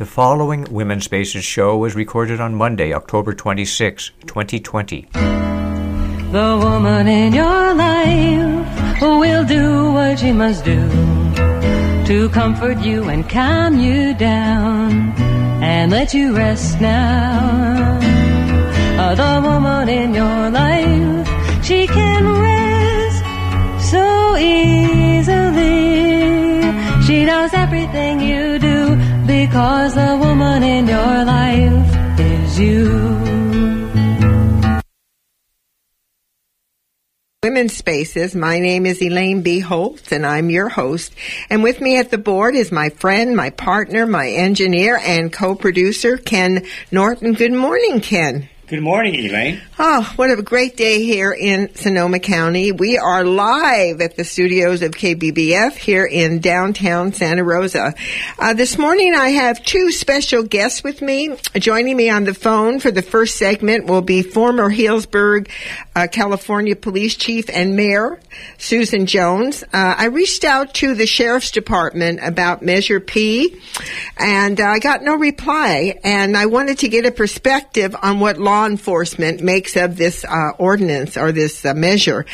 The following Women's Spaces show was recorded on Monday, October 26, 2020. The woman in your life will do what she must do to comfort you and calm you down and let you rest now. The woman in your life, she can rest so easily. She knows everything you do because the woman in your life is you. Women's Spaces. My name is Elaine B. Holtz, and I'm your host. And with me at the board is my friend, my partner, my engineer, and co-producer, Ken Norton. Good morning, Ken. Good morning, Elaine. Oh, what a great day here in Sonoma County. We are live at the studios of KBBF here in downtown Santa Rosa. Uh, this morning I have two special guests with me. Joining me on the phone for the first segment will be former Healdsburg, uh, California Police Chief and Mayor Susan Jones. Uh, I reached out to the Sheriff's Department about Measure P and I got no reply and I wanted to get a perspective on what law enforcement makes of this uh, ordinance or this uh, measure.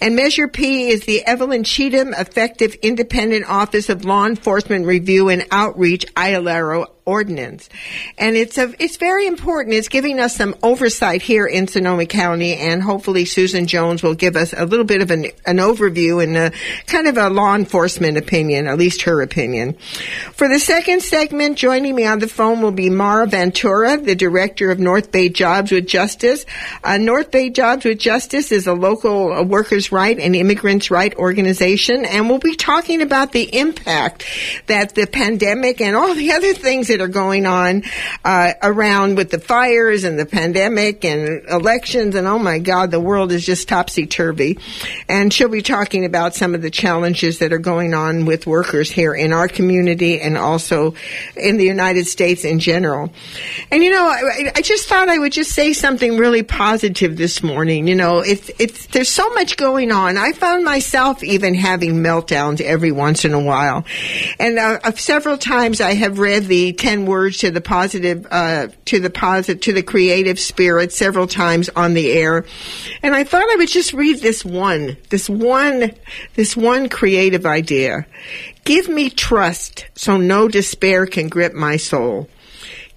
And Measure P is the Evelyn Cheatham Effective Independent Office of Law Enforcement Review and Outreach, IOLERO ordinance. And it's a, it's very important. It's giving us some oversight here in Sonoma County and hopefully Susan Jones will give us a little bit of an, an overview and a, kind of a law enforcement opinion, at least her opinion. For the second segment, joining me on the phone will be Mara Ventura, the director of North Bay Jobs with Justice. Uh, North Bay Jobs with Justice is a local uh, workers' right and immigrants' right organization and we'll be talking about the impact that the pandemic and all the other things that that are going on uh, around with the fires and the pandemic and elections and oh my God, the world is just topsy turvy. And she'll be talking about some of the challenges that are going on with workers here in our community and also in the United States in general. And you know, I, I just thought I would just say something really positive this morning. You know, it's it's there's so much going on. I found myself even having meltdowns every once in a while, and uh, several times I have read the 10 words to the positive, uh, to the positive, to the creative spirit several times on the air. And I thought I would just read this one, this one, this one creative idea. Give me trust so no despair can grip my soul.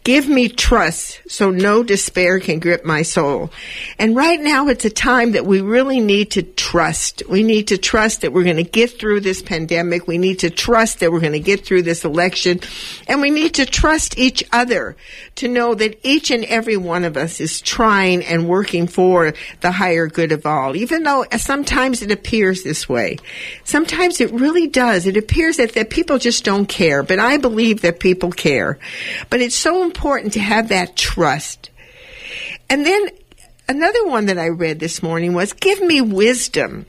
Give me trust so no despair can grip my soul. And right now it's a time that we really need to trust. We need to trust that we're going to get through this pandemic. We need to trust that we're going to get through this election. And we need to trust each other to know that each and every one of us is trying and working for the higher good of all. Even though sometimes it appears this way. Sometimes it really does. It appears that, that people just don't care. But I believe that people care. But it's so important to have that trust. And then another one that I read this morning was give me wisdom.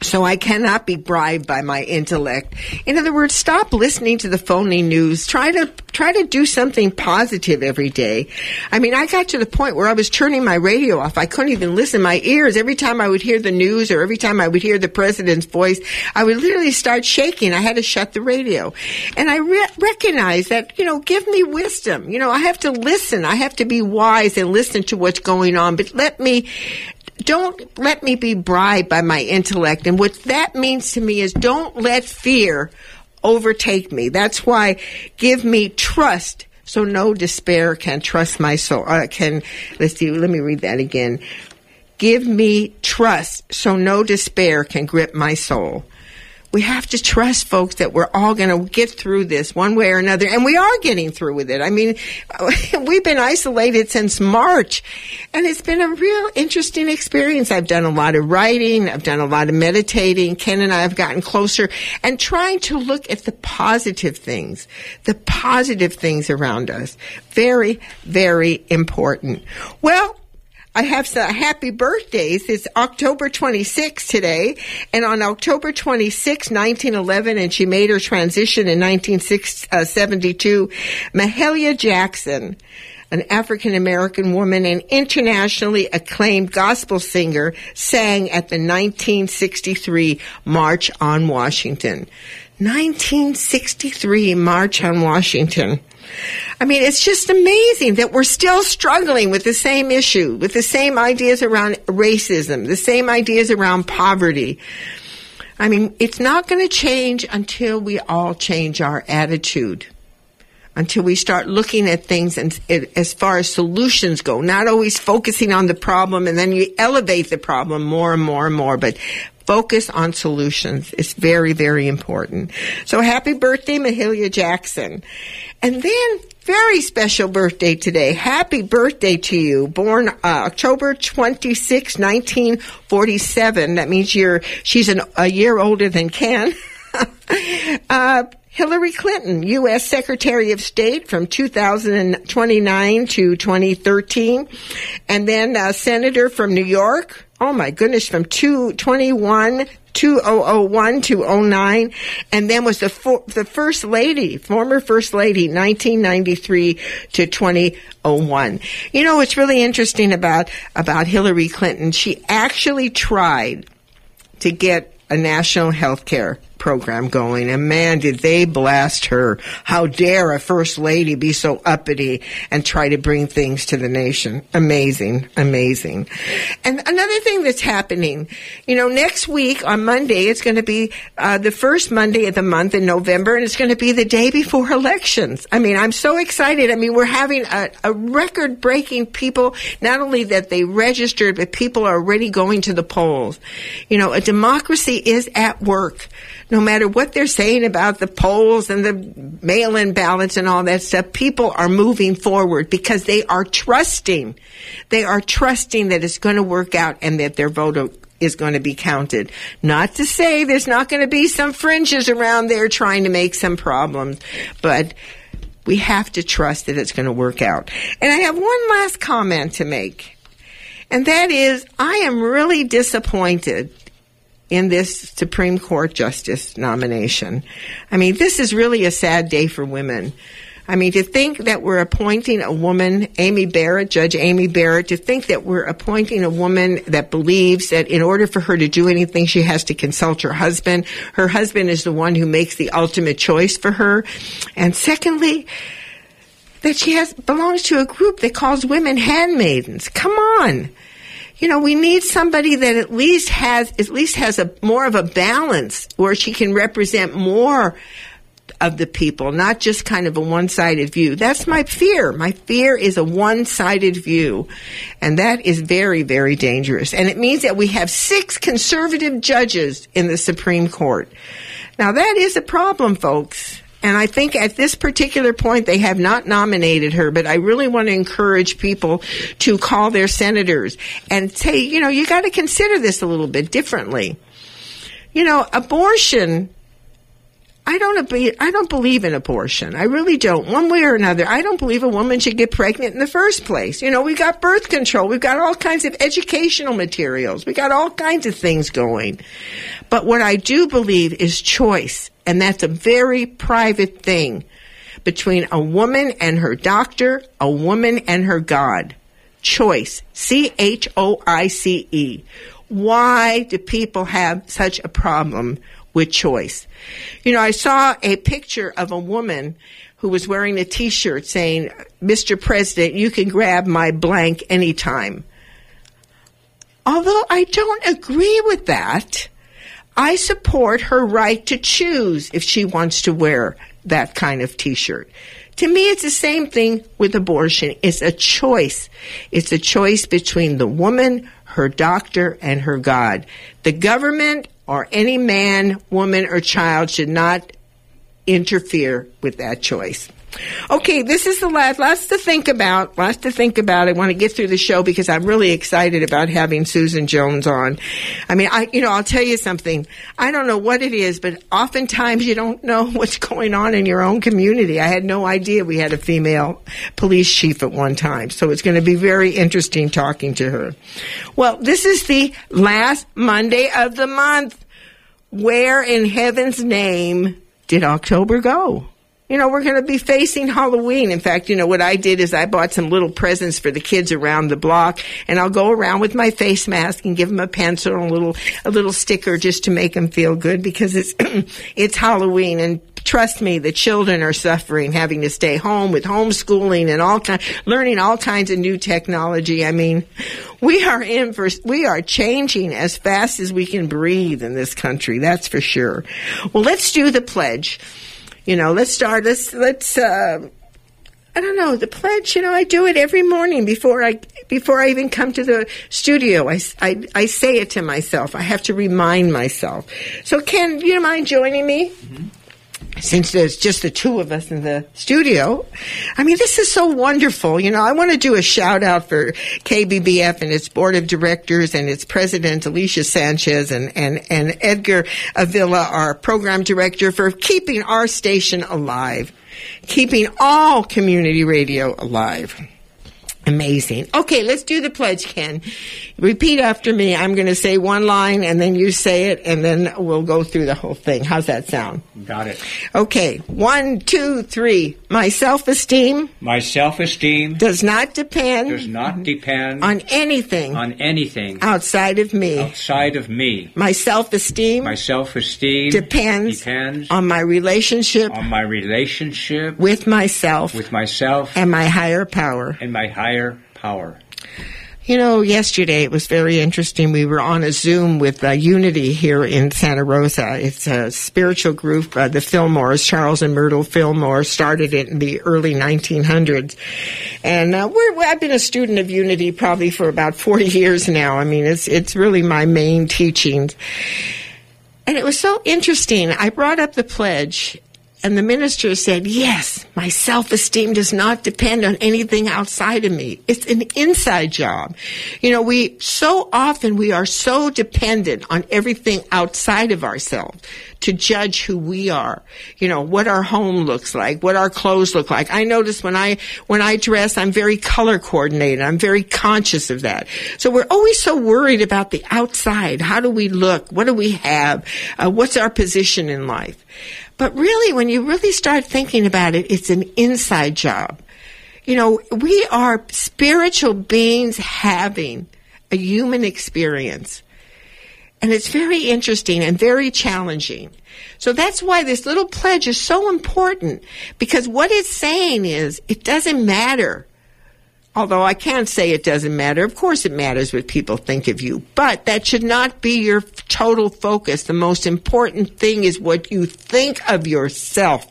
So I cannot be bribed by my intellect. In other words, stop listening to the phony news. Try to, try to do something positive every day. I mean, I got to the point where I was turning my radio off. I couldn't even listen. My ears, every time I would hear the news or every time I would hear the president's voice, I would literally start shaking. I had to shut the radio. And I re- recognize that, you know, give me wisdom. You know, I have to listen. I have to be wise and listen to what's going on, but let me don't let me be bribed by my intellect. And what that means to me is don't let fear overtake me. That's why give me trust so no despair can trust my soul. Uh, can, let's see, let me read that again. Give me trust so no despair can grip my soul we have to trust folks that we're all going to get through this one way or another. And we are getting through with it. I mean, we've been isolated since March and it's been a real interesting experience. I've done a lot of writing. I've done a lot of meditating. Ken and I have gotten closer and trying to look at the positive things, the positive things around us. Very, very important. Well, I have some uh, happy birthdays. It's October 26 today, and on October 26, 1911, and she made her transition in 1972, uh, Mahalia Jackson an African American woman and internationally acclaimed gospel singer, sang at the 1963 March on Washington. 1963 March on Washington. I mean, it's just amazing that we're still struggling with the same issue, with the same ideas around racism, the same ideas around poverty. I mean, it's not going to change until we all change our attitude. Until we start looking at things and as far as solutions go, not always focusing on the problem and then you elevate the problem more and more and more, but focus on solutions is very, very important. So happy birthday, Mahalia Jackson. And then very special birthday today. Happy birthday to you. Born uh, October 26, 1947. That means you're, she's an, a year older than Ken. uh, Hillary Clinton, U.S. Secretary of State from 2029 to 2013. And then uh, Senator from New York. Oh my goodness, from 221 2001 to 09 and then was the for, the first lady former first lady 1993 to 2001 you know what's really interesting about about Hillary Clinton she actually tried to get a national health care program going. And man, did they blast her. How dare a first lady be so uppity and try to bring things to the nation. Amazing, amazing. And another thing that's happening, you know, next week on Monday, it's going to be uh, the first Monday of the month in November, and it's going to be the day before elections. I mean, I'm so excited. I mean, we're having a, a record breaking people, not only that they registered, but people are already going to the polls. You know, a democracy is at work no matter what they're saying about the polls and the mail in ballots and all that stuff, people are moving forward because they are trusting. They are trusting that it's going to work out and that their vote is going to be counted. Not to say there's not going to be some fringes around there trying to make some problems, but we have to trust that it's going to work out. And I have one last comment to make. And that is, I am really disappointed in this Supreme Court justice nomination. I mean, this is really a sad day for women. I mean, to think that we're appointing a woman, Amy Barrett, Judge Amy Barrett, to think that we're appointing a woman that believes that in order for her to do anything, she has to consult her husband. Her husband is the one who makes the ultimate choice for her. And secondly, that she has belongs to a group that calls women handmaidens. Come on you know, we need somebody that at least has, at least has a more of a balance where she can represent more of the people, not just kind of a one-sided view. That's my fear. My fear is a one-sided view. And that is very, very dangerous. And it means that we have six conservative judges in the Supreme Court. Now that is a problem, folks. And I think at this particular point, they have not nominated her, but I really want to encourage people to call their senators and say, you know, you got to consider this a little bit differently. You know, abortion, I don't, I don't believe in abortion. I really don't. One way or another, I don't believe a woman should get pregnant in the first place. You know, we've got birth control. We've got all kinds of educational materials. We got all kinds of things going. But what I do believe is choice and that's a very private thing between a woman and her doctor, a woman and her God. Choice. C H O I C E. Why do people have such a problem with choice? You know, I saw a picture of a woman who was wearing a t-shirt saying, Mr. President, you can grab my blank anytime. Although I don't agree with that, I support her right to choose if she wants to wear that kind of t-shirt. To me, it's the same thing with abortion. It's a choice. It's a choice between the woman, her doctor, and her God. The government or any man, woman, or child should not interfere with that choice. Okay, this is the last. Lots to think about. Lots to think about. I want to get through the show because I'm really excited about having Susan Jones on. I mean, I, you know, I'll tell you something. I don't know what it is, but oftentimes you don't know what's going on in your own community. I had no idea we had a female police chief at one time, so it's going to be very interesting talking to her. Well, this is the last Monday of the month. Where in heaven's name did October go? You know, we're going to be facing Halloween. In fact, you know, what I did is I bought some little presents for the kids around the block and I'll go around with my face mask and give them a pencil and a little, a little sticker just to make them feel good because it's, it's Halloween and trust me, the children are suffering, having to stay home with homeschooling and all kind, learning all kinds of new technology. I mean, we are in for, we are changing as fast as we can breathe in this country. That's for sure. Well, let's do the pledge. You know, let's start. Let's let's. Uh, I don't know the pledge. You know, I do it every morning before I before I even come to the studio. I, I, I say it to myself. I have to remind myself. So, Ken, you mind joining me? Mm-hmm since there's just the two of us in the studio. I mean, this is so wonderful. You know, I want to do a shout out for KBBF and its board of directors and its president, Alicia Sanchez, and, and, and Edgar Avila, our program director, for keeping our station alive, keeping all community radio alive. Amazing. Okay, let's do the pledge, Ken. Repeat after me. I'm going to say one line and then you say it and then we'll go through the whole thing. How's that sound? Got it. Okay, one, two, three. My self-esteem. My self-esteem does not depend. Does not depend on anything. On anything outside of me. Outside of me. My self-esteem. My self-esteem depends. Depends on my relationship. On my relationship with myself. With myself. And my higher power. And my higher higher power. You know, yesterday it was very interesting. We were on a Zoom with uh, Unity here in Santa Rosa. It's a spiritual group. Uh, the Fillmores, Charles and Myrtle Fillmore, started it in the early 1900s. And uh, I've been a student of Unity probably for about 40 years now. I mean, it's, it's really my main teachings. And it was so interesting. I brought up the pledge and the minister said, Yes, my self esteem does not depend on anything outside of me. It's an inside job. You know, we so often we are so dependent on everything outside of ourselves to judge who we are. You know, what our home looks like, what our clothes look like. I notice when I, when I dress, I'm very color coordinated. I'm very conscious of that. So we're always so worried about the outside. How do we look? What do we have? Uh, what's our position in life? But really, when you really start thinking about it, it's an inside job. You know, we are spiritual beings having a human experience. And it's very interesting and very challenging. So that's why this little pledge is so important because what it's saying is it doesn't matter Although I can't say it doesn't matter. Of course it matters what people think of you. But that should not be your total focus. The most important thing is what you think of yourself.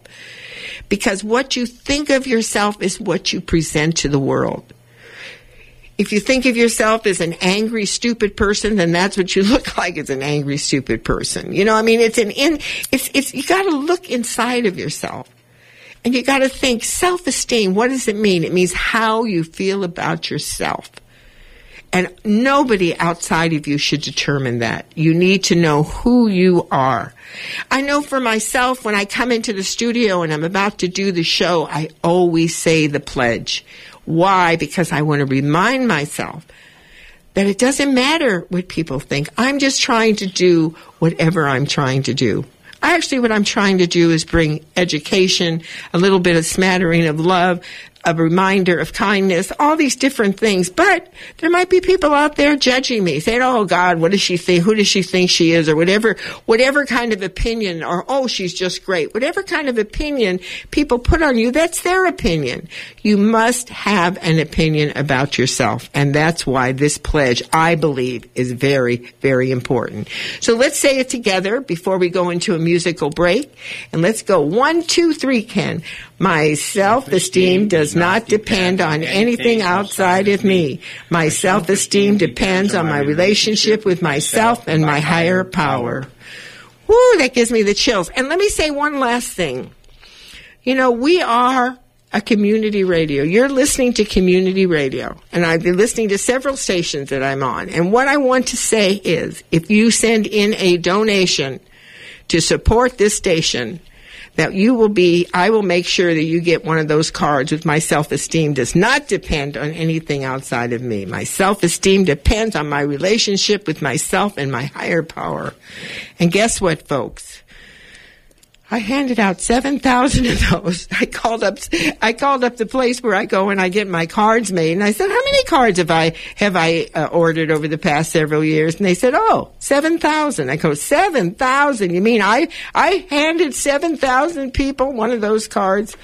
Because what you think of yourself is what you present to the world. If you think of yourself as an angry, stupid person, then that's what you look like as an angry, stupid person. You know, I mean, it's an in, it's, it's, you gotta look inside of yourself. And you got to think self esteem. What does it mean? It means how you feel about yourself. And nobody outside of you should determine that. You need to know who you are. I know for myself, when I come into the studio and I'm about to do the show, I always say the pledge. Why? Because I want to remind myself that it doesn't matter what people think. I'm just trying to do whatever I'm trying to do. Actually, what I'm trying to do is bring education, a little bit of smattering of love, a reminder of kindness, all these different things. But there might be people out there judging me, saying, "Oh God, what does she think? Who does she think she is?" or whatever, whatever kind of opinion, or "Oh, she's just great." Whatever kind of opinion people put on you, that's their opinion. You must have an opinion about yourself, and that's why this pledge, I believe, is very, very important. So let's say it together before we go into a musical break, and let's go one, two, three, Ken. My self-esteem does not depend on anything outside of me. My self-esteem depends on my relationship with myself and my higher power. Woo, that gives me the chills. And let me say one last thing. You know, we are a community radio. You're listening to community radio, and I've been listening to several stations that I'm on. And what I want to say is, if you send in a donation to support this station, that you will be, I will make sure that you get one of those cards with my self-esteem does not depend on anything outside of me. My self-esteem depends on my relationship with myself and my higher power. And guess what, folks? I handed out 7,000 of those. I called up, I called up the place where I go and I get my cards made. And I said, how many cards have I, have I uh, ordered over the past several years? And they said, oh, 7,000. I go, 7,000? You mean I, I handed 7,000 people one of those cards?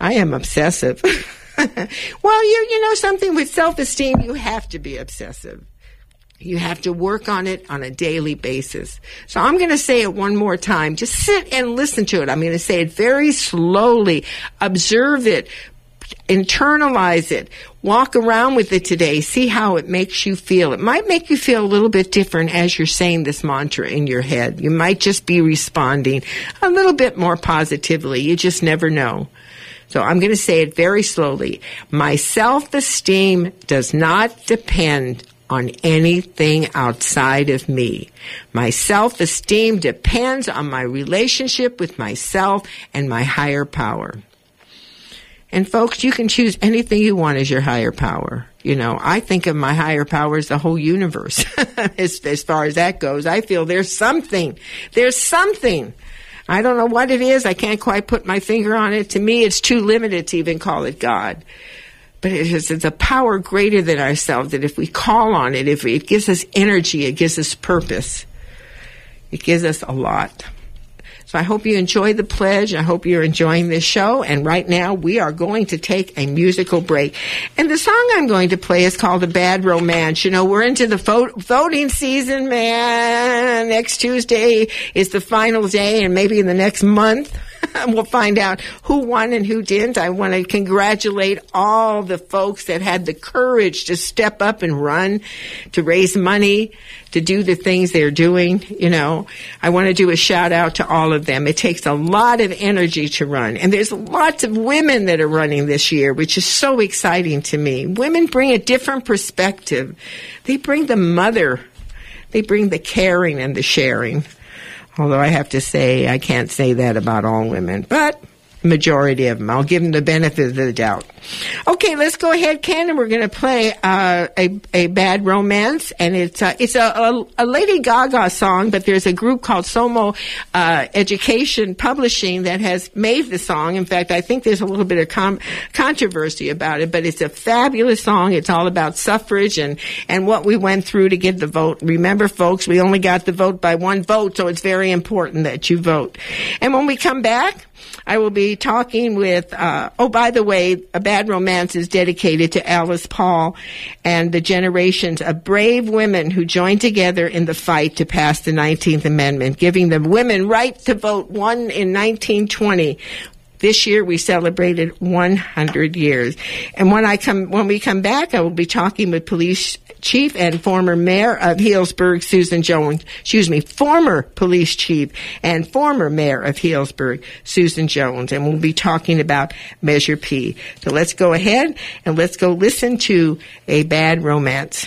I am obsessive. well, you, you know something with self-esteem, you have to be obsessive. You have to work on it on a daily basis. So I'm going to say it one more time. Just sit and listen to it. I'm going to say it very slowly. Observe it. Internalize it. Walk around with it today. See how it makes you feel. It might make you feel a little bit different as you're saying this mantra in your head. You might just be responding a little bit more positively. You just never know. So I'm going to say it very slowly. My self-esteem does not depend on anything outside of me. My self-esteem depends on my relationship with myself and my higher power. And folks, you can choose anything you want as your higher power. You know, I think of my higher power as the whole universe. as, as far as that goes, I feel there's something. There's something. I don't know what it is. I can't quite put my finger on it. To me, it's too limited to even call it God but it is it's a power greater than ourselves that if we call on it, if it gives us energy, it gives us purpose. It gives us a lot. So I hope you enjoy the pledge. I hope you're enjoying this show. And right now we are going to take a musical break. And the song I'm going to play is called A Bad Romance. You know, we're into the voting season, man. Next Tuesday is the final day and maybe in the next month. we'll find out who won and who didn't. I want to congratulate all the folks that had the courage to step up and run to raise money, to do the things they're doing. You know, I want to do a shout out to all of them. It takes a lot of energy to run. And there's lots of women that are running this year, which is so exciting to me. Women bring a different perspective. They bring the mother. They bring the caring and the sharing. Although I have to say, I can't say that about all women, but majority of them. I'll give them the benefit of the doubt. Okay, let's go ahead, Ken, and we're going to play uh, a a bad romance, and it's uh, it's a, a, a Lady Gaga song, but there's a group called Soomo uh, Education Publishing that has made the song. In fact, I think there's a little bit of com- controversy about it, but it's a fabulous song. It's all about suffrage and and what we went through to get the vote. Remember, folks, we only got the vote by one vote, so it's very important that you vote. And when we come back. I will be talking with, uh, oh, by the way, A Bad Romance is dedicated to Alice Paul and the generations of brave women who joined together in the fight to pass the 19th Amendment, giving the women right to vote, one in 1920, this year we celebrated 100 years. And when I come, when we come back, I will be talking with police chief and former mayor of Healdsburg, Susan Jones. Excuse me, former police chief and former mayor of Healdsburg, Susan Jones. And we'll be talking about Measure P. So let's go ahead and let's go listen to a bad romance.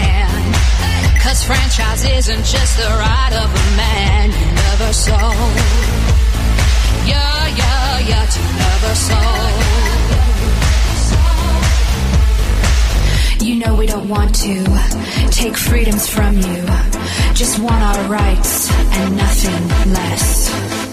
This franchise isn't just the right of a man you never saw. Yeah, yeah, yeah, you never saw. You know we don't want to take freedoms from you. Just want our rights and nothing less.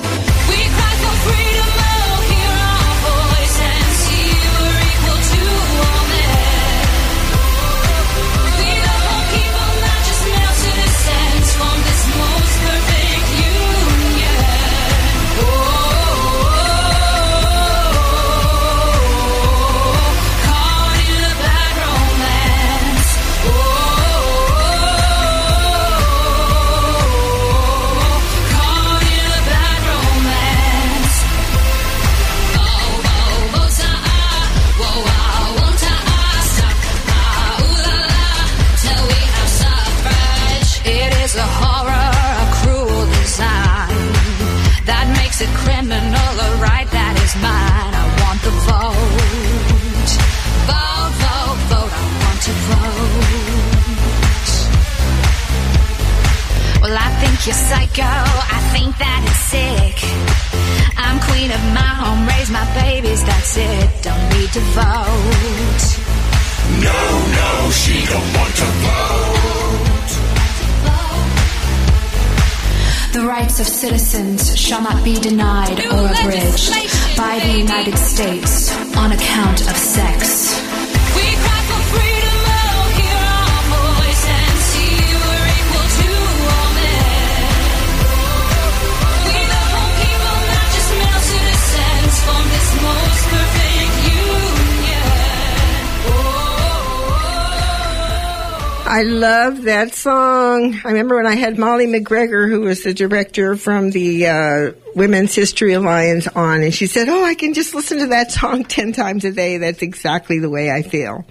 I remember when I had Molly MacGregor, who was the director from the uh, Women's History Alliance, on, and she said, "Oh, I can just listen to that song ten times a day. That's exactly the way I feel."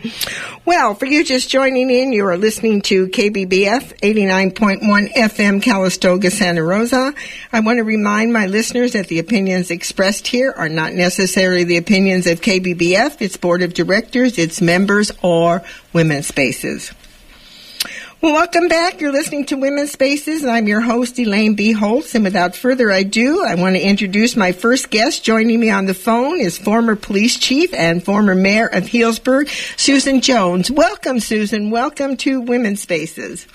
Well, for you just joining in, you are listening to KBBF 89.1 FM Calistoga, Santa Rosa. I want to remind my listeners that the opinions expressed here are not necessarily the opinions of KBBF, its board of directors, its members, or women's spaces. Well, welcome back. You're listening to Women's Spaces, and I'm your host, Elaine B. Holtz. And without further ado, I want to introduce my first guest. Joining me on the phone is former police chief and former mayor of Healdsburg, Susan Jones. Welcome, Susan. Welcome to Women's Spaces.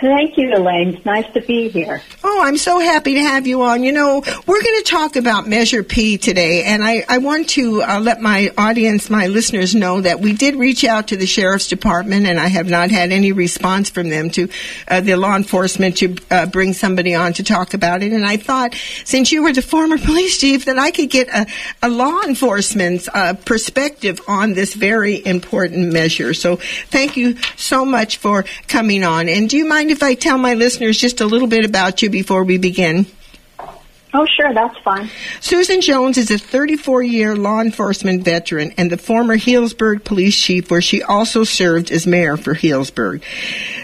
Thank you, Elaine. It's nice to be here. Oh, I'm so happy to have you on. You know, we're going to talk about Measure P today, and I, I want to uh, let my audience, my listeners know that we did reach out to the Sheriff's Department, and I have not had any response from them to uh, the law enforcement to uh, bring somebody on to talk about it. And I thought, since you were the former police chief, that I could get a, a law enforcement's uh, perspective on this very important measure. So thank you so much for coming on. And do you mind if I tell my listeners just a little bit about you before we begin? Oh, sure, that's fine. Susan Jones is a 34 year law enforcement veteran and the former Healdsburg police chief, where she also served as mayor for Healdsburg.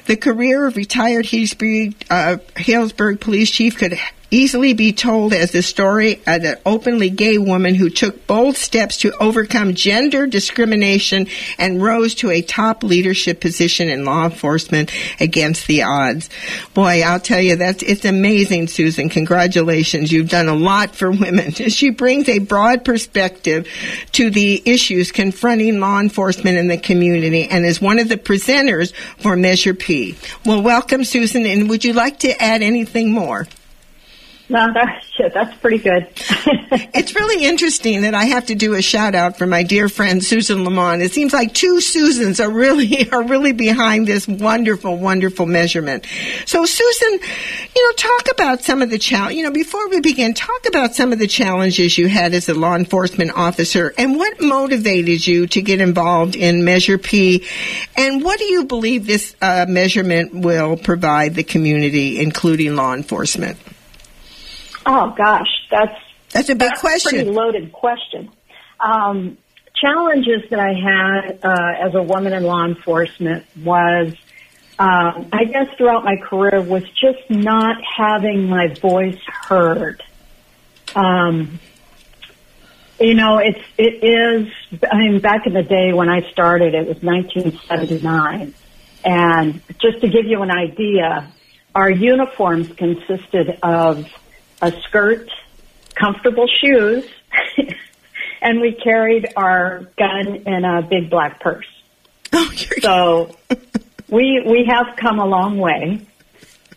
The career of retired Healdsburg, uh, Healdsburg police chief could easily be told as the story of an openly gay woman who took bold steps to overcome gender discrimination and rose to a top leadership position in law enforcement against the odds. Boy, I'll tell you, that's, it's amazing, Susan. Congratulations. You've done a lot for women. She brings a broad perspective to the issues confronting law enforcement in the community and is one of the presenters for Measure P. Well, welcome, Susan, and would you like to add anything more? No, that's, that's pretty good. it's really interesting that I have to do a shout out for my dear friend Susan Lamont. It seems like two Susans are really are really behind this wonderful, wonderful measurement. So, Susan, you know, talk about some of the challenge. You know, before we begin, talk about some of the challenges you had as a law enforcement officer, and what motivated you to get involved in Measure P, and what do you believe this uh, measurement will provide the community, including law enforcement? Oh gosh, that's that's a big that's question. A pretty loaded question. Um, challenges that I had uh, as a woman in law enforcement was, um, I guess, throughout my career was just not having my voice heard. Um, you know, it's it is. I mean, back in the day when I started, it was 1979, and just to give you an idea, our uniforms consisted of a skirt, comfortable shoes, and we carried our gun in a big black purse. Oh, so we we have come a long way.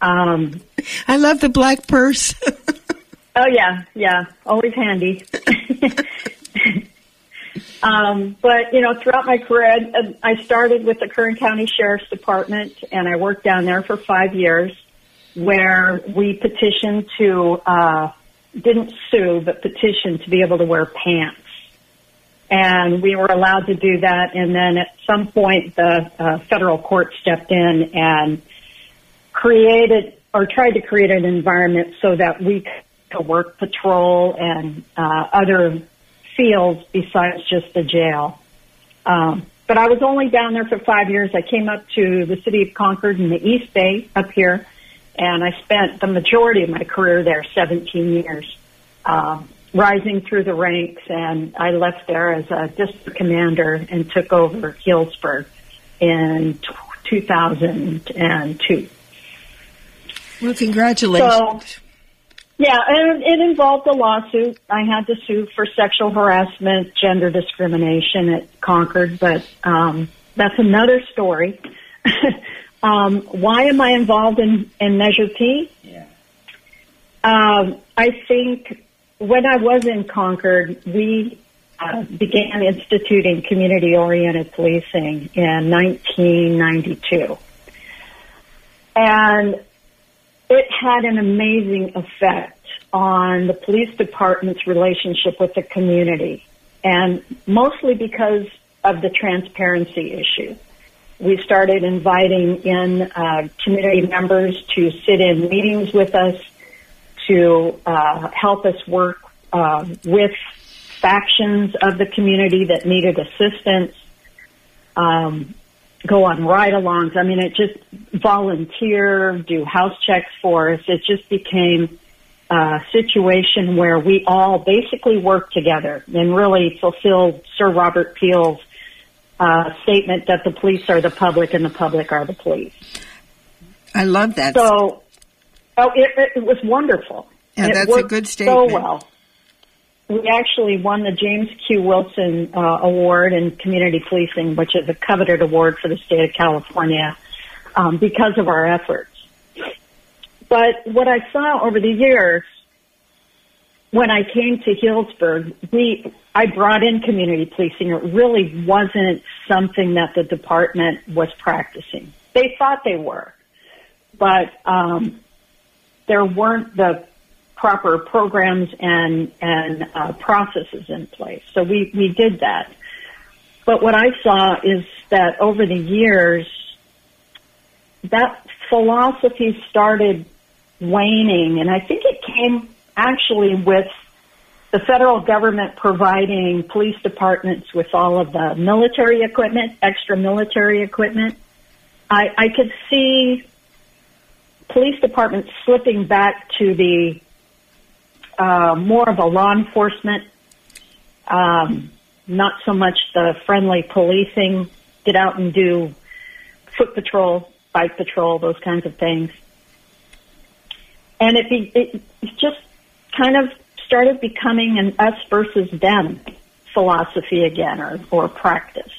Um, I love the black purse. oh yeah, yeah, always handy. um, but you know, throughout my career, I started with the Kern County Sheriff's Department, and I worked down there for five years where we petitioned to, uh, didn't sue, but petitioned to be able to wear pants. And we were allowed to do that. And then at some point, the uh, federal court stepped in and created or tried to create an environment so that we could work patrol and uh, other fields besides just the jail. Um, but I was only down there for five years. I came up to the city of Concord in the East Bay up here and I spent the majority of my career there, 17 years. um, rising through the ranks, and I left there as a district commander and took over Healdsburg in t- 2002. Well, congratulations. So, yeah, and it involved a lawsuit. I had to sue for sexual harassment, gender discrimination at Concord, but um, that's another story. um, why am I involved in, in Measure P? Yeah. Um, I think when I was in Concord, we uh, began instituting community-oriented policing in 1992. And it had an amazing effect on the police department's relationship with the community, and mostly because of the transparency issue. We started inviting in uh, community members to sit in meetings with us, to uh, help us work uh, with factions of the community that needed assistance. Um, go on ride-alongs. I mean, it just volunteer, do house checks for us. It just became a situation where we all basically worked together and really fulfilled Sir Robert Peel's uh, statement that the police are the public and the public are the police. I love that. So, oh, it, it, was wonderful. Yeah, it that's a good statement. So well. We actually won the James Q. Wilson uh, Award in Community Policing, which is a coveted award for the state of California, um, because of our efforts. But what I saw over the years, when I came to Healdsburg, we I brought in community policing. It really wasn't something that the department was practicing. They thought they were, but um, there weren't the proper programs and and uh, processes in place. So we we did that. But what I saw is that over the years, that philosophy started waning, and I think it came actually with the federal government providing police departments with all of the military equipment, extra military equipment. I, I could see police departments slipping back to the uh, more of a law enforcement, um, not so much the friendly policing, get out and do foot patrol, bike patrol, those kinds of things. And it, be, it just kind of started becoming an us versus them philosophy again or, or practice.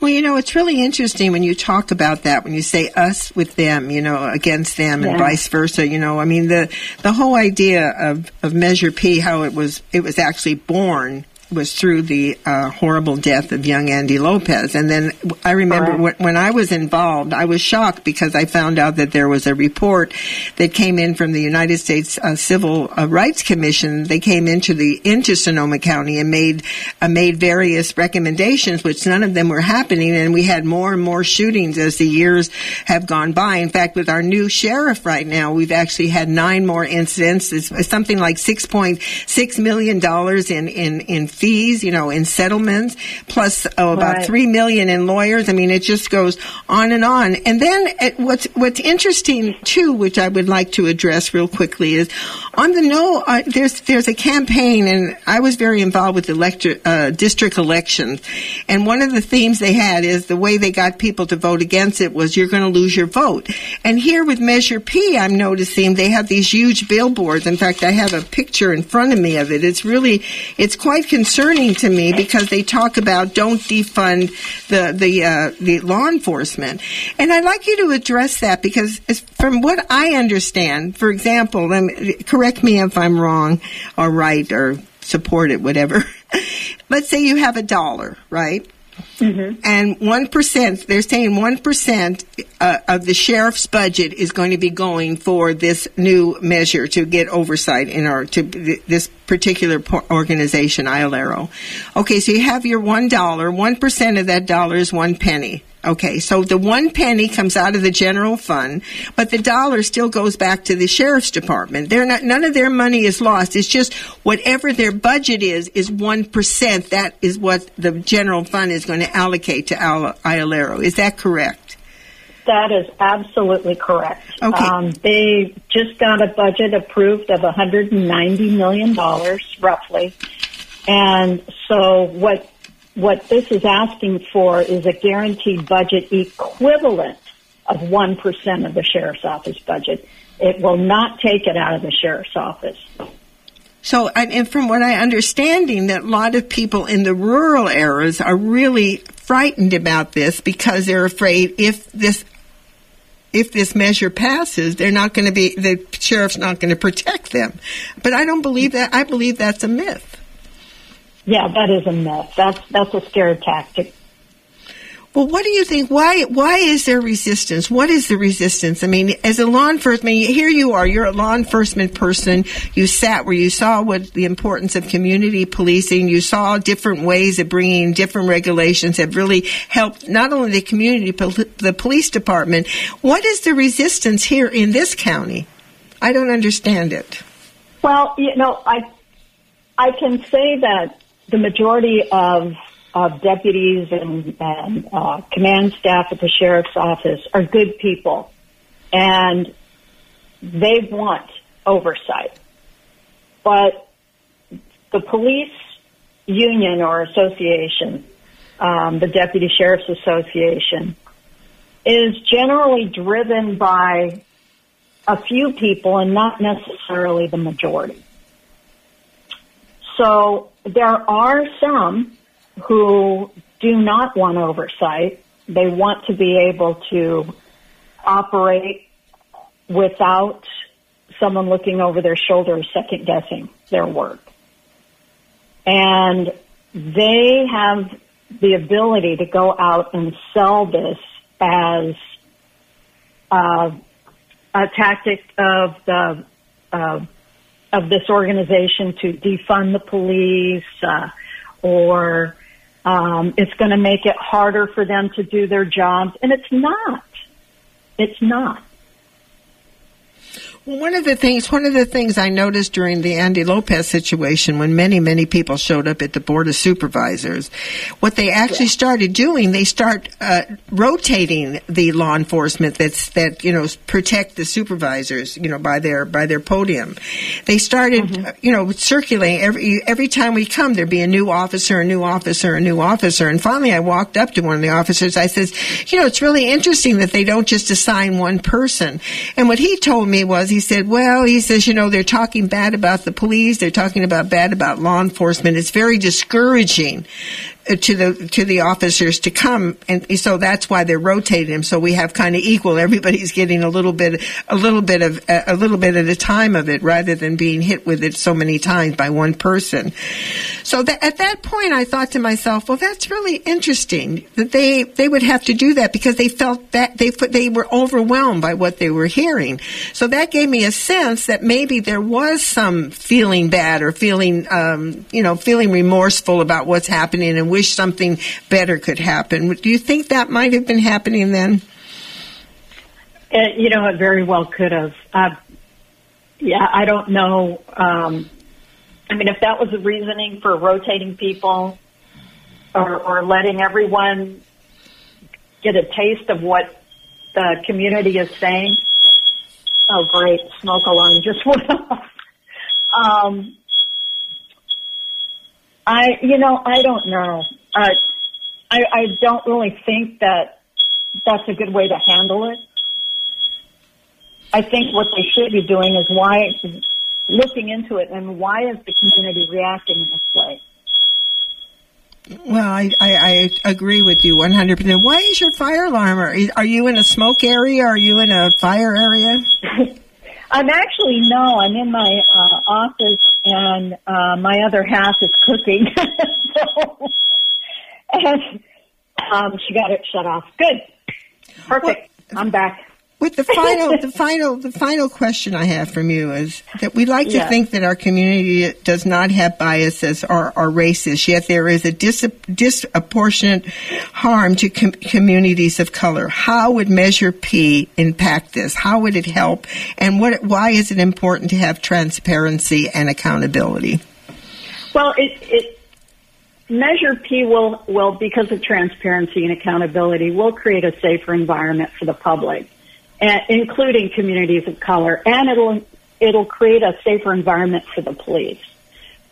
Well, you know, it's really interesting when you talk about that, when you say us with them, you know, against them and vice versa, you know, I mean, the, the whole idea of, of Measure P, how it was, it was actually born was through the uh, horrible death of young Andy Lopez. And then I remember Correct. when, when I was involved, I was shocked because I found out that there was a report that came in from the United States uh, Civil uh, Rights Commission. They came into the into Sonoma County and made uh, made various recommendations, which none of them were happening. And we had more and more shootings as the years have gone by. In fact, with our new sheriff right now, we've actually had nine more incidents. It's, it's something like six point six million dollars in in in fees, you know, in settlements, plus oh, about Right. three million in lawyers. I mean, it just goes on and on. And then uh, what's what's interesting too, which I would like to address real quickly, is on the no. Uh, there's there's a campaign, and I was very involved with elector, uh, district elections, and one of the themes they had is the way they got people to vote against it was you're going to lose your vote. And here with Measure P, I'm noticing they have these huge billboards. In fact, I have a picture in front of me of it. It's really it's quite concerning to me because they talk about don't defund the the uh, the law enforcement, and I'd like you to address that because from what I understand, for example, me, correct me if I'm wrong or right or support it, whatever. Let's say you have a dollar, right? And 1%, they're saying 1% uh, of the sheriff's budget is going to be going for this new measure to get oversight in our, to th- this particular organization, IOLERO. Okay, so you have your $1, 1% of that dollar is one penny. Okay, so the one penny comes out of the general fund, but the dollar still goes back to the sheriff's department. They're not, none of their money is lost. It's just whatever their budget is, is 1%. That is what the general fund is going to allocate to Al-. Is that correct? that is absolutely correct. Okay. Um, they just got a budget approved of 190 million dollars, roughly, and so what what this is asking for is a guaranteed budget equivalent of one percent of the sheriff's office budget. It will not take it out of the sheriff's office. So, and from what I understanding, that a lot of people in the rural areas are really frightened about this because they're afraid if this if this measure passes, they're not going to be the sheriff's not going to protect them. But I don't believe that. I believe that's a myth. Yeah, that is a myth. That's that's a scare tactic. Well, what do you think? Why why is there resistance? What is the resistance? I mean, as a law enforcement, here you are. You're a law enforcement person. You sat where you saw what the importance of community policing. You saw different ways of bringing different regulations have really helped not only the community but the police department. What is the resistance here in this county? I don't understand it. Well, you know, I I can say that the majority of of deputies and, and uh, command staff at the sheriff's office are good people, and they want oversight. But the police union or association, um, the Deputy Sheriff's Association, is generally driven by a few people and not necessarily the majority. So there are some who do not want oversight. They want to be able to operate without someone looking over their shoulder second guessing their work. And they have the ability to go out and sell this as uh, a tactic of the uh, of this organization to defund the police, uh, or um, it's going to make it harder for them to do their jobs, and it's not. It's not. Well, one of the things, one of the things I noticed during the Andy Lopez situation, when many, many people showed up at the board of supervisors, what they actually started doing, they start uh, rotating the law enforcement that's that you know protect the supervisors, you know, by their by their podium. They started, uh, you know, circulating every every time we come, there'd be a new officer, a new officer, a new officer, and finally, I walked up to one of the officers. I says, you know, it's really interesting that they don't just assign one person. And what he told me was, he said, well, he says, you know, they're talking bad about the police. They're talking about bad about law enforcement. It's very discouraging to the to the officers to come, and so that's why they're rotating them. So we have kind of equal. Everybody's getting a little bit, a little bit of a little bit at a time of it, rather than being hit with it so many times by one person. So that, at that point, I thought to myself, well, that's really interesting that they they would have to do that because they felt that they they were overwhelmed by what they were hearing. So that gave me a sense that maybe there was some feeling bad or feeling, um, you know, feeling remorseful about what's happening and wish something better could happen. Do you think that might have been happening then? Uh, you know, it very well could have. Uh, yeah, I don't know. Um, I mean, if that was the reasoning for rotating people or, or letting everyone get a taste of what the community is saying. Oh, great. Smoke alarm just went off. Um, I, you know, I don't know. Uh, I, I don't really think that that's a good way to handle it. I think what they should be doing is why, looking into it and why is the community reacting in this way? Well, I, I, I agree with you 100%. Why is your fire alarm? Are, are you in a smoke area? Are you in a fire area? I'm actually no. I'm in my uh, office, and uh, my other half is cooking. so, and um, she got it shut off. Good, perfect. I'm back. With the final, the final, the final question I have from you is that we like to Yeah. think that our community does not have biases or, or racist, yet there is a dis, disproportionate harm to com- communities of color. How would Measure P impact this? How would it help? And what? Why is it important to have transparency and accountability? Well, it it Measure P will, will, because of transparency and accountability, will create a safer environment for the public, including communities of color, and it'll, it'll create a safer environment for the police.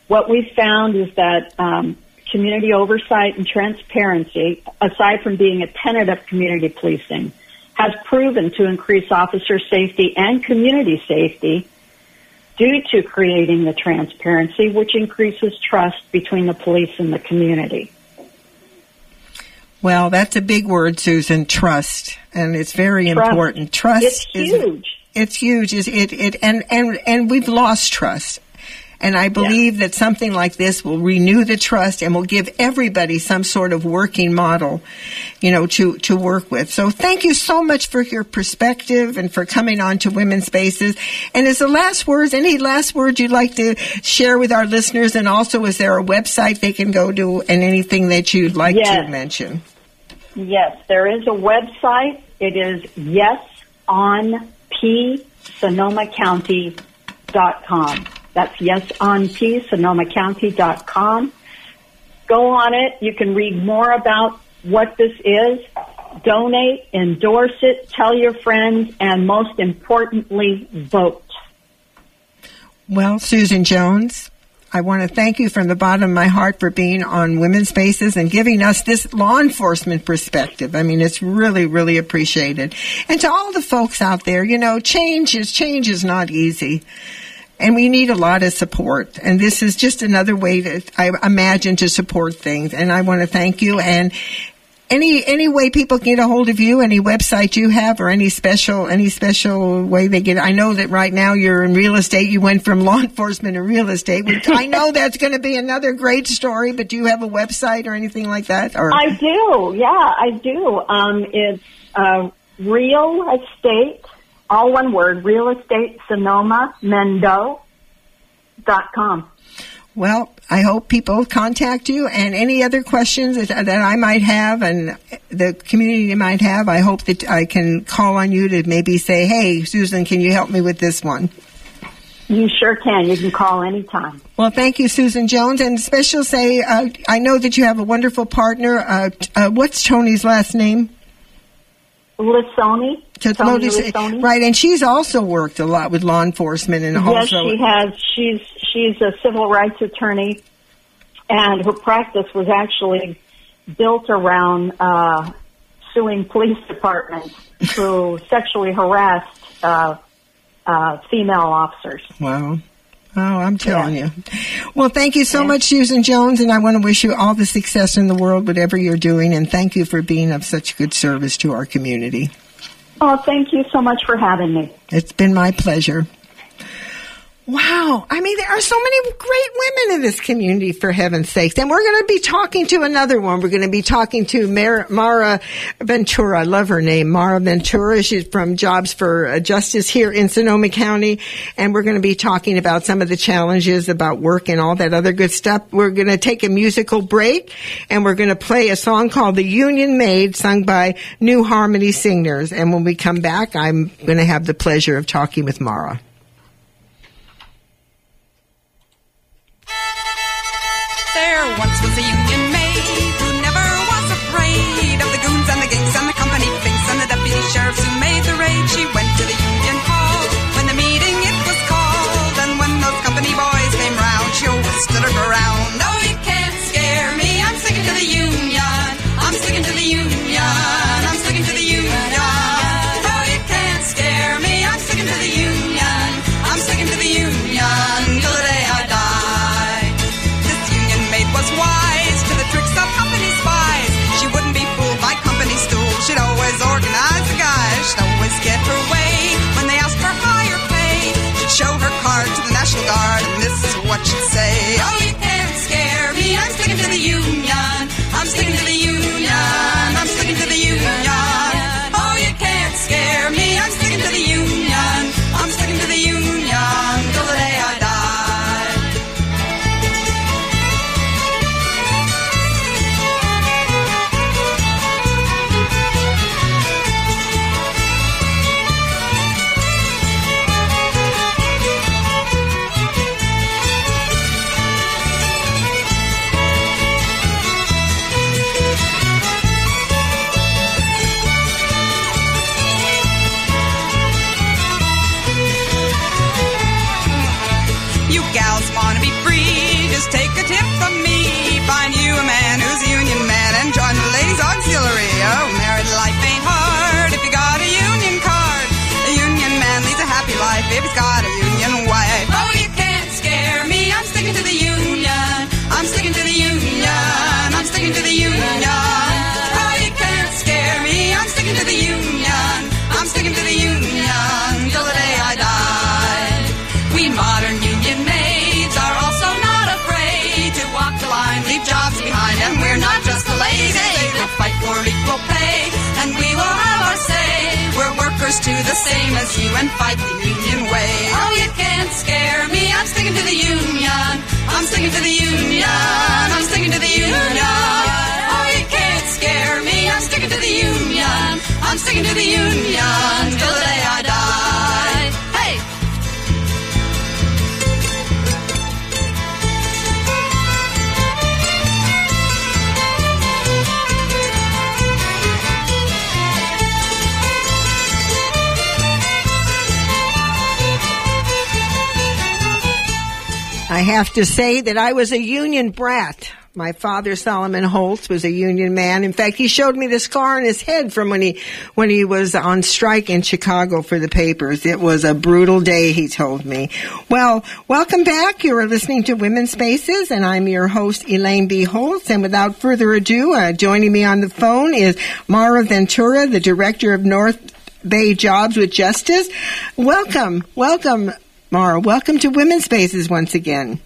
What we found is that um, community oversight and transparency, aside from being a tenet of community policing, has proven to increase officer safety and community safety due to creating the transparency, which increases trust between the police and the community. Well, that's a big word, Susan. Trust, and it's very Trust. important. Trust It's is huge. it's huge. Is it? It and and and we've lost trust. And I believe that something like this will renew the trust and will give everybody some sort of working model, you know, to, to work with. So thank you so much for your perspective and for coming on to Women's Spaces. And as the last words, any last words you'd like to share with our listeners? And also, is there a website they can go to and anything that you'd like to mention? Yes, there is a website. It is yesonpsonomacounty.com. That's yesonpsonomacounty.com. Go on it. You can read more about what this is. Donate, endorse it, tell your friends, and most importantly, vote. Well, Susan Jones, I want to thank you from the bottom of my heart for being on Women's Spaces and giving us this law enforcement perspective. I mean, it's really, really appreciated. And to all the folks out there, you know, change is, change is not easy. And we need a lot of support. And this is just another way to, I imagine, to support things. And I want to thank you. And any any way people can get a hold of you, any website you have, or any special any special way they get. I know that right now you're in real estate. You went from law enforcement to real estate. Which I know that's going to be another great story. But do you have a website or anything like that? Or I do, yeah, I do. Um, it's uh, real estate, all one word, real estate Sonoma Mendo dot com. Well, I hope people contact you and any other questions that, that I might have and the community might have. I hope that I can call on you to maybe say, "Hey, Susan, can you help me with this one?" You sure can. You can call anytime. Well, thank you, Susan Jones, and special say uh, I know that you have a wonderful partner. Uh, uh, what's Tony's last name? Lissoni. To- Tony Lotus- Lissoni. right, and she's also worked a lot with law enforcement and Yes, also she has. She's she's a civil rights attorney, and her practice was actually built around uh, suing police departments who sexually harassed uh, uh, female officers. Wow. Oh, I'm telling you. Well, thank you so much, Susan Jones, and I want to wish you all the success in the world, whatever you're doing, and thank you for being of such good service to our community. Oh, thank you so much for having me. It's been my pleasure. Wow. I mean, there are so many great women in this community, for heaven's sakes. And we're going to be talking to another one. We're going to be talking to Mar- Mara Ventura. I love her name, Mara Ventura. She's from Jobs for uh, Justice here in Sonoma County. And we're going to be talking about some of the challenges about work and all that other good stuff. We're going to take a musical break and we're going to play a song called The Union Maid sung by New Harmony Singers. And when we come back, I'm going to have the pleasure of talking with Mara. Once was a and fight the union way. Oh, you can't scare me. I'm sticking to the union. I'm sticking to the union. Have to say that I was a union brat. My father, Solomon Holtz, was a union man. In fact, he showed me the scar on his head from when he when he was on strike in Chicago for the papers. It was a brutal day, he told me. Well, welcome back. You are listening to Women's Spaces, and I'm your host, Elaine B. Holtz. And without further ado, uh, joining me on the phone is Mara Ventura, the director of North Bay Jobs with Justice. Welcome, welcome, Mara. Welcome to Women's Spaces once again.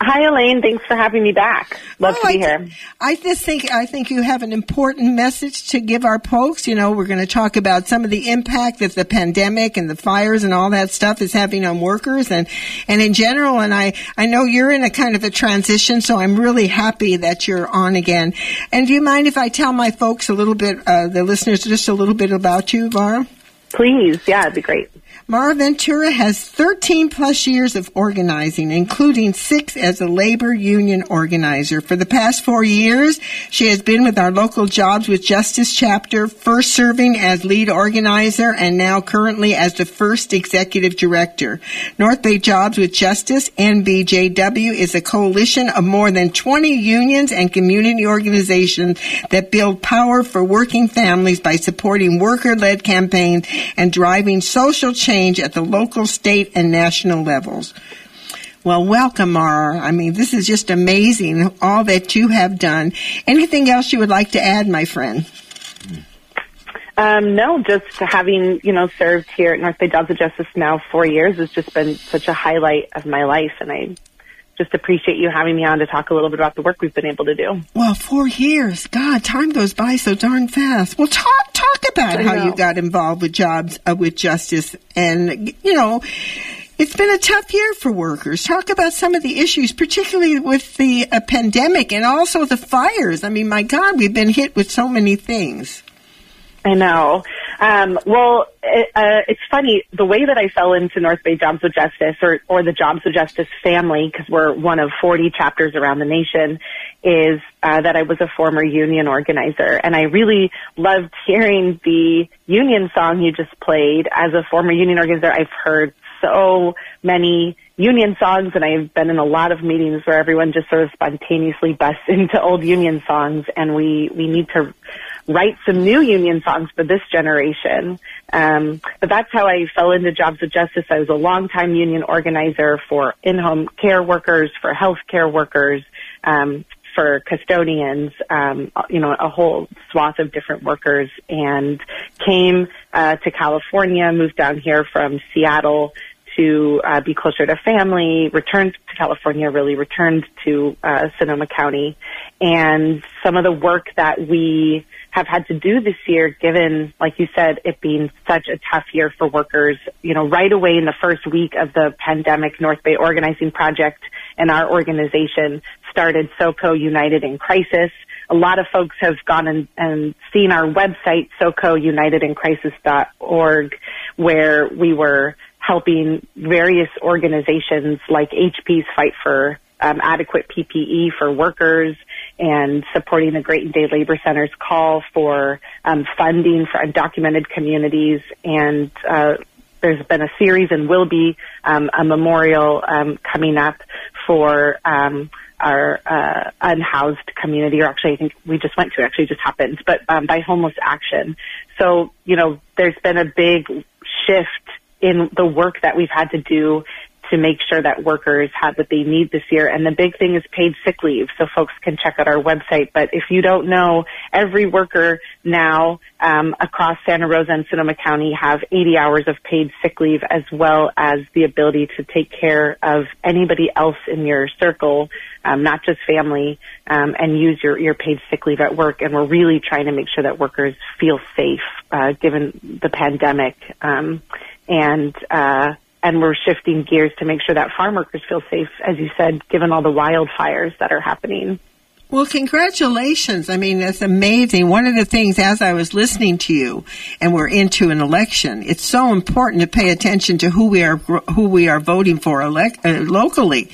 Hi, Elaine. Thanks for having me back. Love Oh, to be I, here. I just think I think you have an important message to give our folks. You know, we're going to talk about some of the impact that the pandemic and the fires and all that stuff is having on workers and and in general. And I I know you're in a kind of a transition, so I'm really happy that you're on again. And do you mind if I tell my folks a little bit, uh, the listeners, just a little bit about you, Var? Please. Yeah, it'd be great. Mara Ventura has 13 plus years of organizing, including six as a labor union organizer. For the past four years, she has been with our local Jobs with Justice chapter, first serving as lead organizer and now currently as the first executive director. North Bay Jobs with Justice, NBJW, is a coalition of more than 20 unions and community organizations that build power for working families by supporting worker-led campaigns and driving social change at the local, state, and national levels. Well, welcome, Mara. I mean, this is just amazing, all that you have done. Anything else you would like to add, my friend? Um, no, just having, you know, served here at North Bay Jobs Justice now four years has just been such a highlight of my life. And I just appreciate you having me on to talk a little bit about the work we've been able to do. Well, four years. God, time goes by so darn fast. Well, talk talk about how you got involved with jobs uh, with justice, and you know, it's been a tough year for workers. Talk about some of the issues, particularly with the uh, pandemic and also the fires. I mean, my God, we've been hit with so many things. I know. Um, well, it, uh, it's funny the way that I fell into North Bay Jobs with Justice, or or the Jobs with Justice family, because we're one of 40 chapters around the nation, is uh, that I was a former union organizer, and I really loved hearing the union song you just played. As a former union organizer, I've heard so many union songs, and I've been in a lot of meetings where everyone just sort of spontaneously busts into old union songs, and we we need to write some new union songs for this generation. Um, but that's how I fell into Jobs of Justice. I was a longtime union organizer for in-home care workers, for healthcare workers, um, for custodians, um, you know, a whole swath of different workers, and came uh, to California, moved down here from Seattle to uh, be closer to family, returned to California, really returned to uh, Sonoma County. And some of the work that we have had to do this year, given, like you said, it being such a tough year for workers, you know, right away in the first week of the pandemic, North Bay Organizing Project and our organization started SoCo United in Crisis. A lot of folks have gone and, and seen our website, socounitedincrisis.org, where we were helping various organizations like HP's fight for um, adequate PPE for workers and supporting the Graton Day Labor Center's call for um, funding for undocumented communities and uh, there's been a series and will be um, a memorial um, coming up for um, our uh, unhoused community, or actually, I think we just went to. Actually, just happened, but um, by Homeless Action. So you know, there's been a big shift in the work that we've had to do to make sure that workers have what they need this year. And the big thing is paid sick leave. So folks can check out our website. But if you don't know, every worker now um, across Santa Rosa and Sonoma County have 80 hours of paid sick leave as well as the ability to take care of anybody else in your circle, um, not just family, um, and use your, your paid sick leave at work. And we're really trying to make sure that workers feel safe uh, given the pandemic. Um, and uh, and we're shifting gears to make sure that farm workers feel safe, as you said, given all the wildfires that are happening. Well, congratulations. I mean, that's amazing. One of the things as I was listening to you and we're into an election, it's so important to pay attention to who we are, who we are voting for elect, uh, locally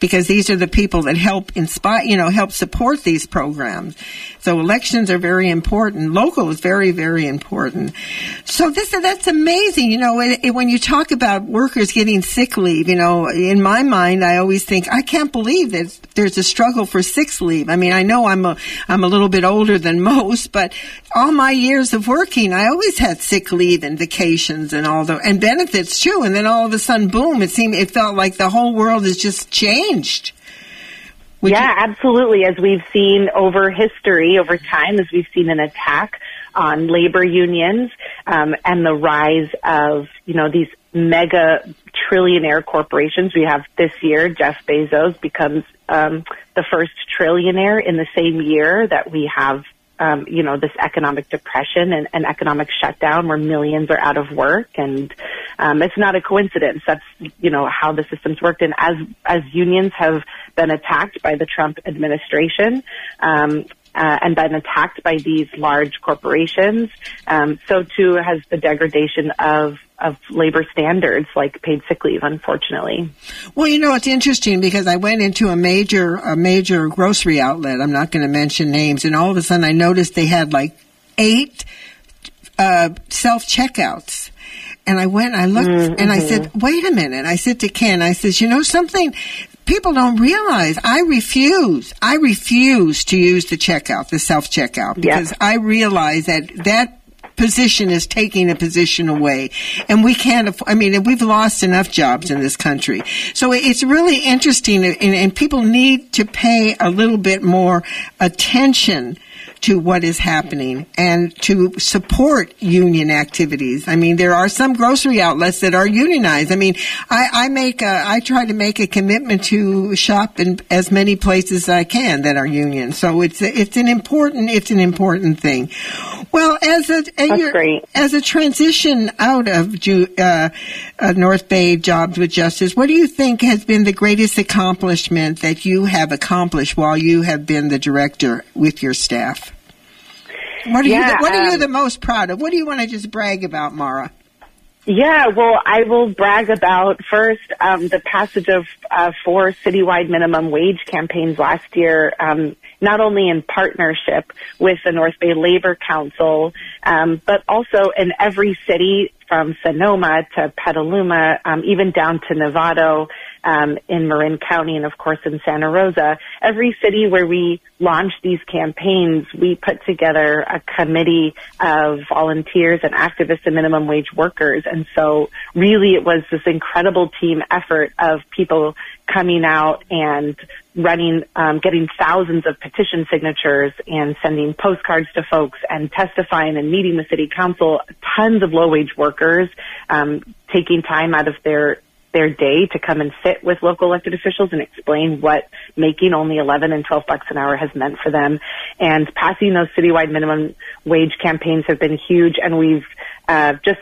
because these are the people that help inspire, you know, help support these programs. So elections are very important. Local is very, very important. So this, that's amazing. You know, it, it, when you talk about workers getting sick leave, you know, in my mind, I always think, I can't believe that there's a struggle for sick leave. I mean, I know I'm a, I'm a little bit older than most, but all my years of working, I always had sick leave and vacations and all the, and benefits too. And then all of a sudden, boom, it seemed, it felt like the whole world has just changed. Would yeah, you- absolutely. As we've seen over history, over time, as we've seen an attack on labor unions um, and the rise of you know these mega trillionaire corporations. We have this year Jeff Bezos becomes um, the first trillionaire in the same year that we have um, you know, this economic depression and, and economic shutdown where millions are out of work. And um, it's not a coincidence. That's, you know, how the system's worked. And as, as unions have been attacked by the Trump administration, um, uh, and been attacked by these large corporations, um, so too has the degradation of of labor standards like paid sick leave, unfortunately. Well, you know, it's interesting because I went into a major, a major grocery outlet. I'm not going to mention names. And all of a sudden I noticed they had like eight, uh, self checkouts. And I went, I looked, mm-hmm. and I said, mm-hmm. wait a minute. I said to Ken, I said, you know something? People don't realize I refuse. I refuse to use the checkout, the self checkout, because I realize that that position is taking a position away. And we can't, I mean, we've lost enough jobs in this country. So it's really interesting and, and people need to pay a little bit more attention to what is happening and to support union activities. I mean, there are some grocery outlets that are unionized. I mean, I, I make a, I try to make a commitment to shop in as many places as I can that are union. So it's it's an important it's an important thing. Well, as a as, as a transition out of uh, uh, North Bay Jobs with Justice, what do you think has been the greatest accomplishment that you have accomplished while you have been the director with your staff? What are, yeah, you, the, what are um, you the most proud of? What do you want to just brag about, Mara? Yeah, well, I will brag about first um, the passage of uh, four citywide minimum wage campaigns last year, um, not only in partnership with the North Bay Labor Council, um, but also in every city from Sonoma to Petaluma, um, even down to Novato um, in Marin County and of course in Santa Rosa. Every city where we launch these campaigns, we put together a committee of volunteers and activists and minimum wage workers. And so really it was this incredible team effort of people coming out and running, um, getting thousands of petition signatures and sending postcards to folks and testifying and meeting the city council, tons of low wage workers, um, taking time out of their their day to come and sit with local elected officials and explain what making only 11 and 12 bucks an hour has meant for them. And passing those citywide minimum wage campaigns have been huge and we've uh, just,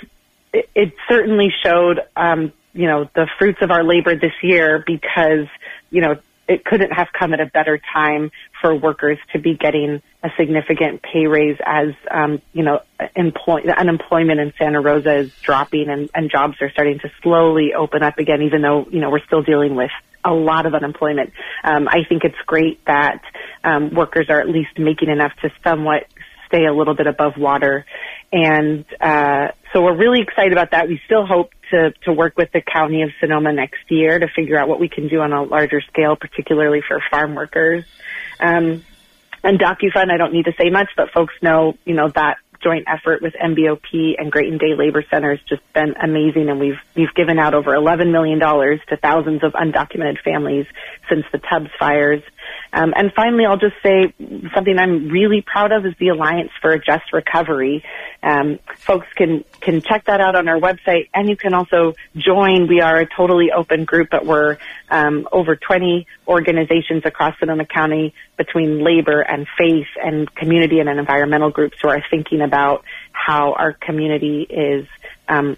it, it certainly showed, um, you know, the fruits of our labor this year because, you know, it couldn't have come at a better time for workers to be getting a significant pay raise as um, you know employ- unemployment in Santa Rosa is dropping and, and jobs are starting to slowly open up again, even though you know we're still dealing with a lot of unemployment. Um, I think it's great that um, workers are at least making enough to somewhat stay a little bit above water, and uh, so we're really excited about that. We still hope to, to work with the County of Sonoma next year to figure out what we can do on a larger scale, particularly for farm workers. Um, UndocuFund, I don't need to say much, but folks know, you know, that joint effort with NBOP and Graton Day Labor Center has just been amazing, and we've we've given out over 11 million dollars to thousands of undocumented families since the Tubbs fires. Um, and finally, I'll just say something I'm really proud of is the Alliance for a Just Recovery. Um, folks can can check that out on our website, and you can also join. We are a totally open group, but we're um, over 20 organizations across Sonoma County between labor and faith and community and environmental groups who are thinking about how our community is um,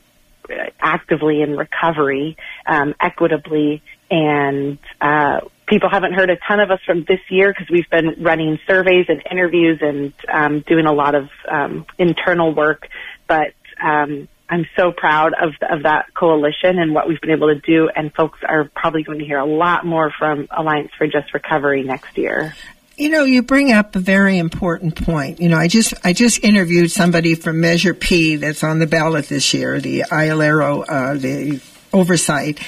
actively in recovery, um, equitably, and uh, people haven't heard a ton of us from this year because we've been running surveys and interviews and um, doing a lot of um, internal work. But um, I'm so proud of of that coalition and what we've been able to do. And folks are probably going to hear a lot more from Alliance for Just Recovery next year. You know, you bring up a very important point. You know, I just I just interviewed somebody from Measure P that's on the ballot this year, the IOLERO, uh, the oversight.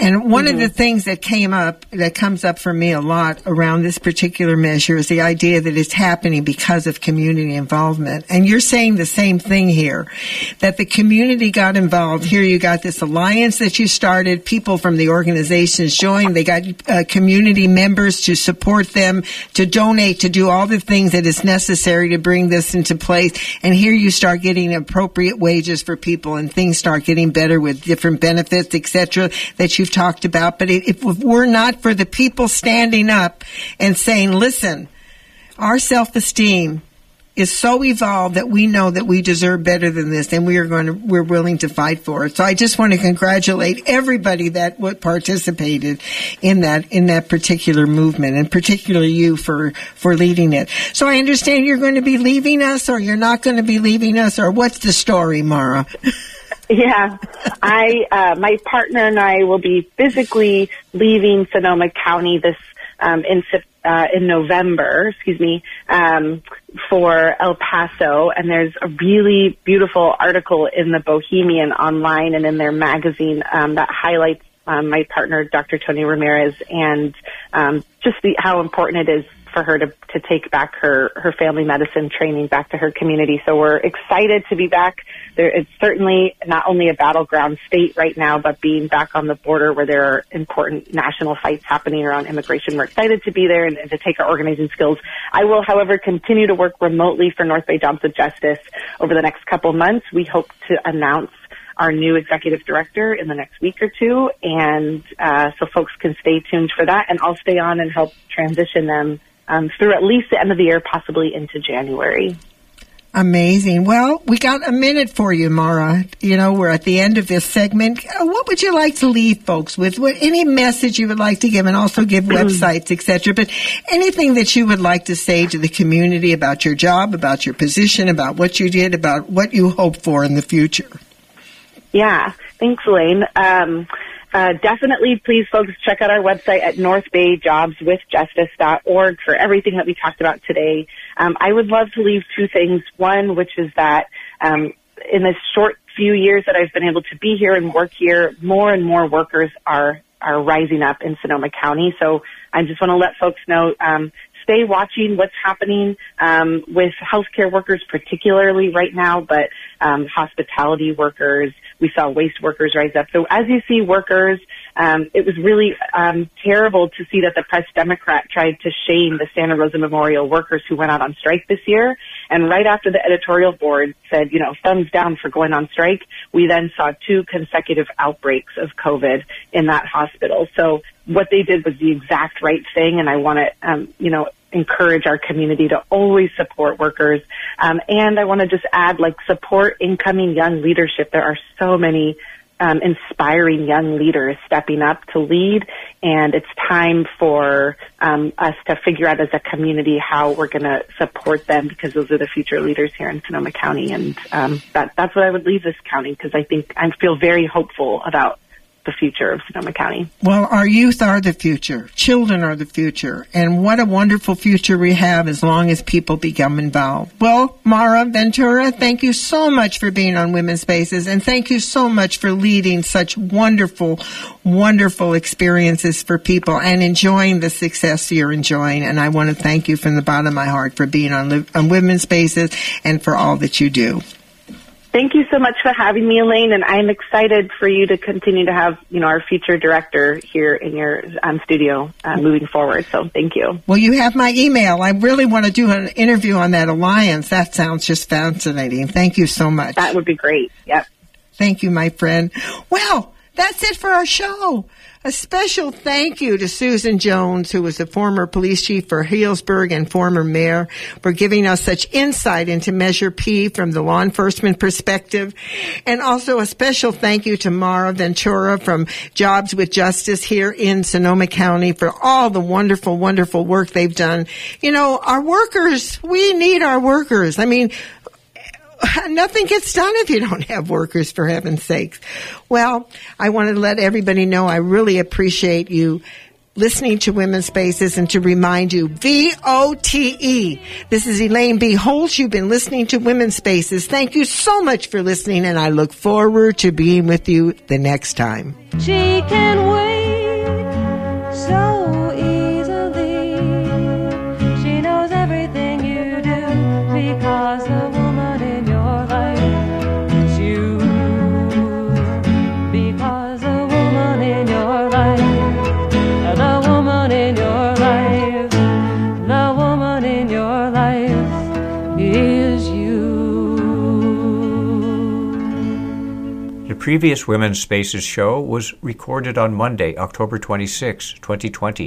And one mm-hmm. of the things that came up, that comes up for me a lot around this particular measure is the idea that it's happening because of community involvement. And you're saying the same thing here, that the community got involved. Here you got this alliance that you started, people from the organizations joined, they got uh, community members to support them, to donate, to do all the things that is necessary to bring this into place. And here you start getting appropriate wages for people and things start getting better with different benefits etc., that you've talked about. But if we're not for the people standing up and saying, listen, our self-esteem is so evolved that we know that we deserve better than this and we are going to we're willing to fight for it so i just want to congratulate everybody that participated in that in that particular movement and particularly you for for leading it so i understand you're going to be leaving us or you're not going to be leaving us or what's the story mara Yeah, I, uh, my partner and I will be physically leaving Sonoma County this um, in uh, in November, excuse me, um, for El Paso, and there's a really beautiful article in the Bohemian online and in their magazine um, that highlights um, my partner, Dr. Tony Ramirez, and um, just the, how important it is for her to, to take back her, her family medicine training back to her community. So we're excited to be back. There, it's certainly not only a battleground state right now, but being back on the border where there are important national fights happening around immigration. We're excited to be there and, and to take our organizing skills. I will, however, continue to work remotely for North Bay Jobs of Justice over the next couple months. We hope to announce our new executive director in the next week or two, and uh, so folks can stay tuned for that. And I'll stay on and help transition them um, through at least the end of the year, possibly into January. Amazing. Well, we got a minute for you, Mara. You know, we're at the end of this segment. Uh, what would you like to leave folks with? What, any message you would like to give and also give websites, etc. But anything that you would like to say to the community about your job, about your position, about what you did, about what you hope for in the future? Yeah. Thanks, Elaine. Um, uh, definitely, please, folks, check out our website at northbayjobswithjustice.org for everything that we talked about today. Um, I would love to leave two things. One, which is that um, in this short few years that I've been able to be here and work here, more and more workers are are rising up in Sonoma County. So I just want to let folks know. Um, stay watching what's happening um, with healthcare workers, particularly right now, but um, hospitality workers, we saw waste workers rise up. So as you see workers, um, it was really um, terrible to see that the press Democrat tried to shame the Santa Rosa Memorial workers who went out on strike this year. And right after the editorial board said, you know, thumbs down for going on strike, we then saw two consecutive outbreaks of COVID in that hospital. So what they did was the exact right thing, and I want to, um, you know, encourage our community to always support workers. Um, and I want to just add, like, support incoming young leadership. There are so many um, inspiring young leaders stepping up to lead, and it's time for um, us to figure out as a community how we're going to support them because those are the future leaders here in Sonoma County, and um, that, that's what I would leave this county because I think I feel very hopeful about the future of Sonoma County. Well, our youth are the future. Children are the future. And what a wonderful future we have as long as people become involved. Well, Mara Ventura, thank you so much for being on Women's Spaces and thank you so much for leading such wonderful, wonderful experiences for people and enjoying the success you're enjoying. And I want to thank you from the bottom of my heart for being on, on Women's Spaces and for all that you do. Thank you so much for having me, Elaine, and I'm excited for you to continue to have, you know, our future director here in your um, studio uh, moving forward. So thank you. Well, you have my email. I really want to do an interview on that alliance. That sounds just fascinating. Thank you so much. That would be great. Yep. Thank you, my friend. Well, that's it for our show. A special thank you to Susan Jones, who was the former police chief for Healdsburg and former mayor, for giving us such insight into Measure P from the law enforcement perspective. And also a special thank you to Mara Ventura from Jobs with Justice here in Sonoma County for all the wonderful, wonderful work they've done. You know, our workers, we need our workers. I mean, nothing gets done if you don't have workers, for heaven's sakes. Well, I want to let everybody know I really appreciate you listening to Women's Spaces and to remind you, V-O-T-E. This is Elaine B. Holtz. You've been listening to Women's Spaces. Thank you so much for listening and I look forward to being with you the next time. She can wait previous Women's Spaces show was recorded on Monday, October 26, 2020.